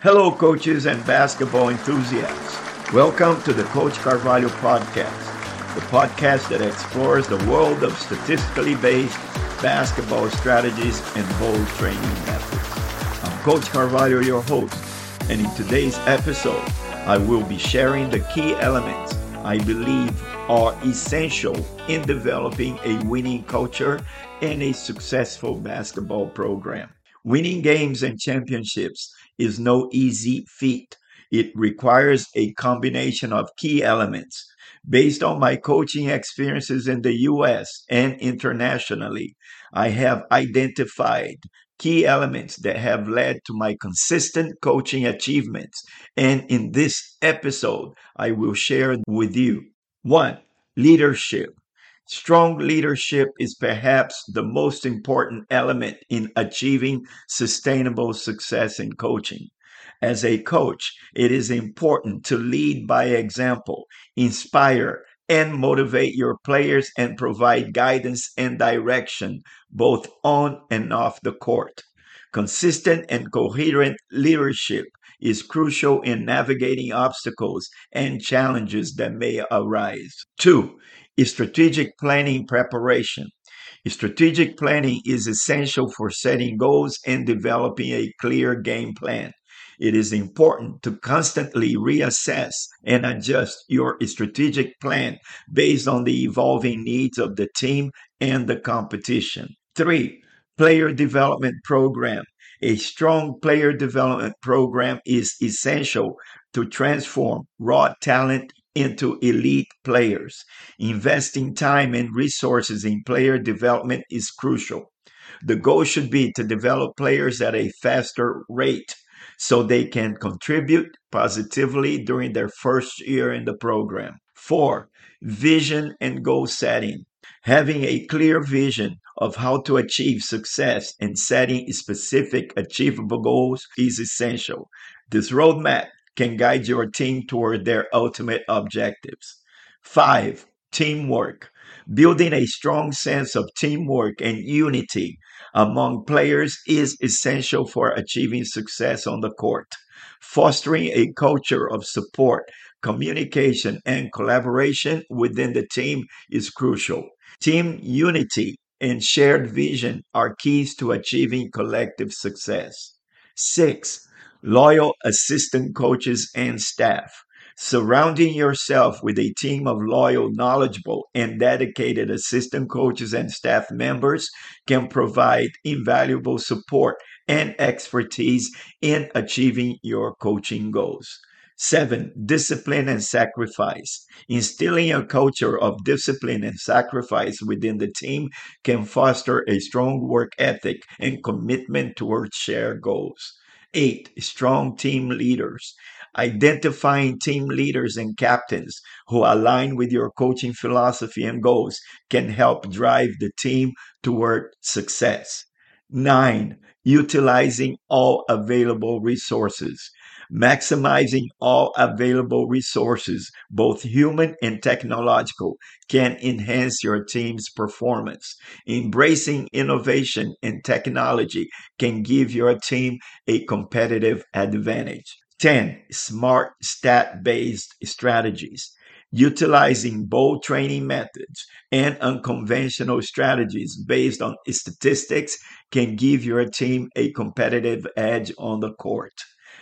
Hello, coaches and basketball enthusiasts. Welcome to the Coach Carvalho Podcast, the podcast that explores the world of statistically based basketball strategies and bold training methods. I'm Coach Carvalho, your host, and in today's episode, I will be sharing the key elements I believe are essential in developing a winning culture and a successful basketball program. Winning games and championships is no easy feat. It requires a combination of key elements. Based on my coaching experiences in the US and internationally, I have identified key elements that have led to my consistent coaching achievements. And in this episode, I will share with you one, leadership. Strong leadership is perhaps the most important element in achieving sustainable success in coaching. As a coach, it is important to lead by example, inspire, and motivate your players and provide guidance and direction both on and off the court. Consistent and coherent leadership is crucial in navigating obstacles and challenges that may arise. Two, strategic planning preparation. Strategic planning is essential for setting goals and developing a clear game plan it is important to constantly reassess and adjust your strategic plan based on the evolving needs of the team and the competition. Three, player development program. A strong player development program is essential to transform raw talent into elite players. Investing time and resources in player development is crucial. The goal should be to develop players at a faster rate so they can contribute positively during their first year in the program. Four, vision and goal setting. Having a clear vision of how to achieve success and setting specific achievable goals is essential. This roadmap can guide your team toward their ultimate objectives. Five, teamwork. Building a strong sense of teamwork and unity among players is essential for achieving success on the court. Fostering a culture of support, communication, and collaboration within the team is crucial. Team unity and shared vision are keys to achieving collective success. Six, loyal assistant coaches and staff. Surrounding yourself with a team of loyal, knowledgeable, and dedicated assistant coaches and staff members can provide invaluable support and expertise in achieving your coaching goals. Seven, discipline and sacrifice. Instilling a culture of discipline and sacrifice within the team can foster a strong work ethic and commitment towards shared goals. Eight, strong team leaders. Identifying team leaders and captains who align with your coaching philosophy and goals can help drive the team toward success. Nine, utilizing all available resources. Maximizing all available resources, both human and technological, can enhance your team's performance. Embracing innovation and technology can give your team a competitive advantage. 10. Smart stat based strategies. Utilizing bold training methods and unconventional strategies based on statistics can give your team a competitive edge on the court.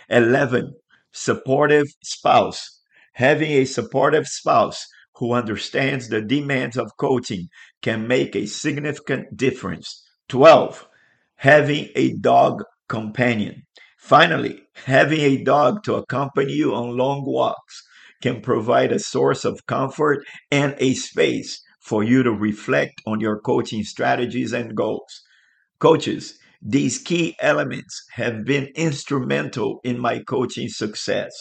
11. Supportive spouse. Having a supportive spouse who understands the demands of coaching can make a significant difference. 12. Having a dog companion. Finally, having a dog to accompany you on long walks can provide a source of comfort and a space for you to reflect on your coaching strategies and goals. Coaches, these key elements have been instrumental in my coaching success.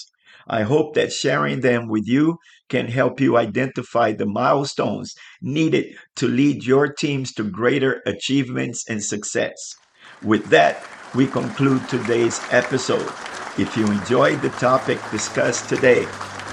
I hope that sharing them with you can help you identify the milestones needed to lead your teams to greater achievements and success. With that, we conclude today's episode. If you enjoyed the topic discussed today,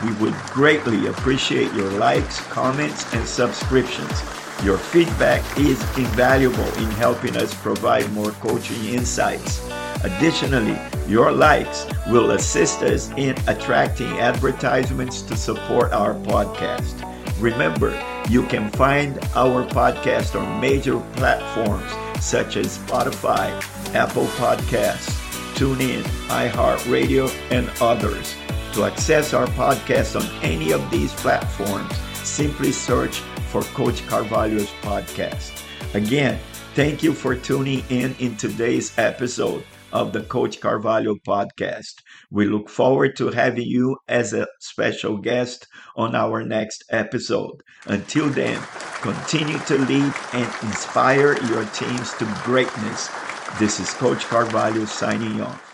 we would greatly appreciate your likes, comments, and subscriptions. Your feedback is invaluable in helping us provide more coaching insights. Additionally, your likes will assist us in attracting advertisements to support our podcast. Remember, you can find our podcast on major platforms such as Spotify, Apple Podcasts, TuneIn, iHeartRadio, and others. To access our podcast on any of these platforms, simply search for Coach Carvalho's podcast. Again, thank you for tuning in in today's episode of the Coach Carvalho podcast. We look forward to having you as a special guest on our next episode. Until then, continue to lead and inspire your teams to greatness. This is Coach Carvalho signing off.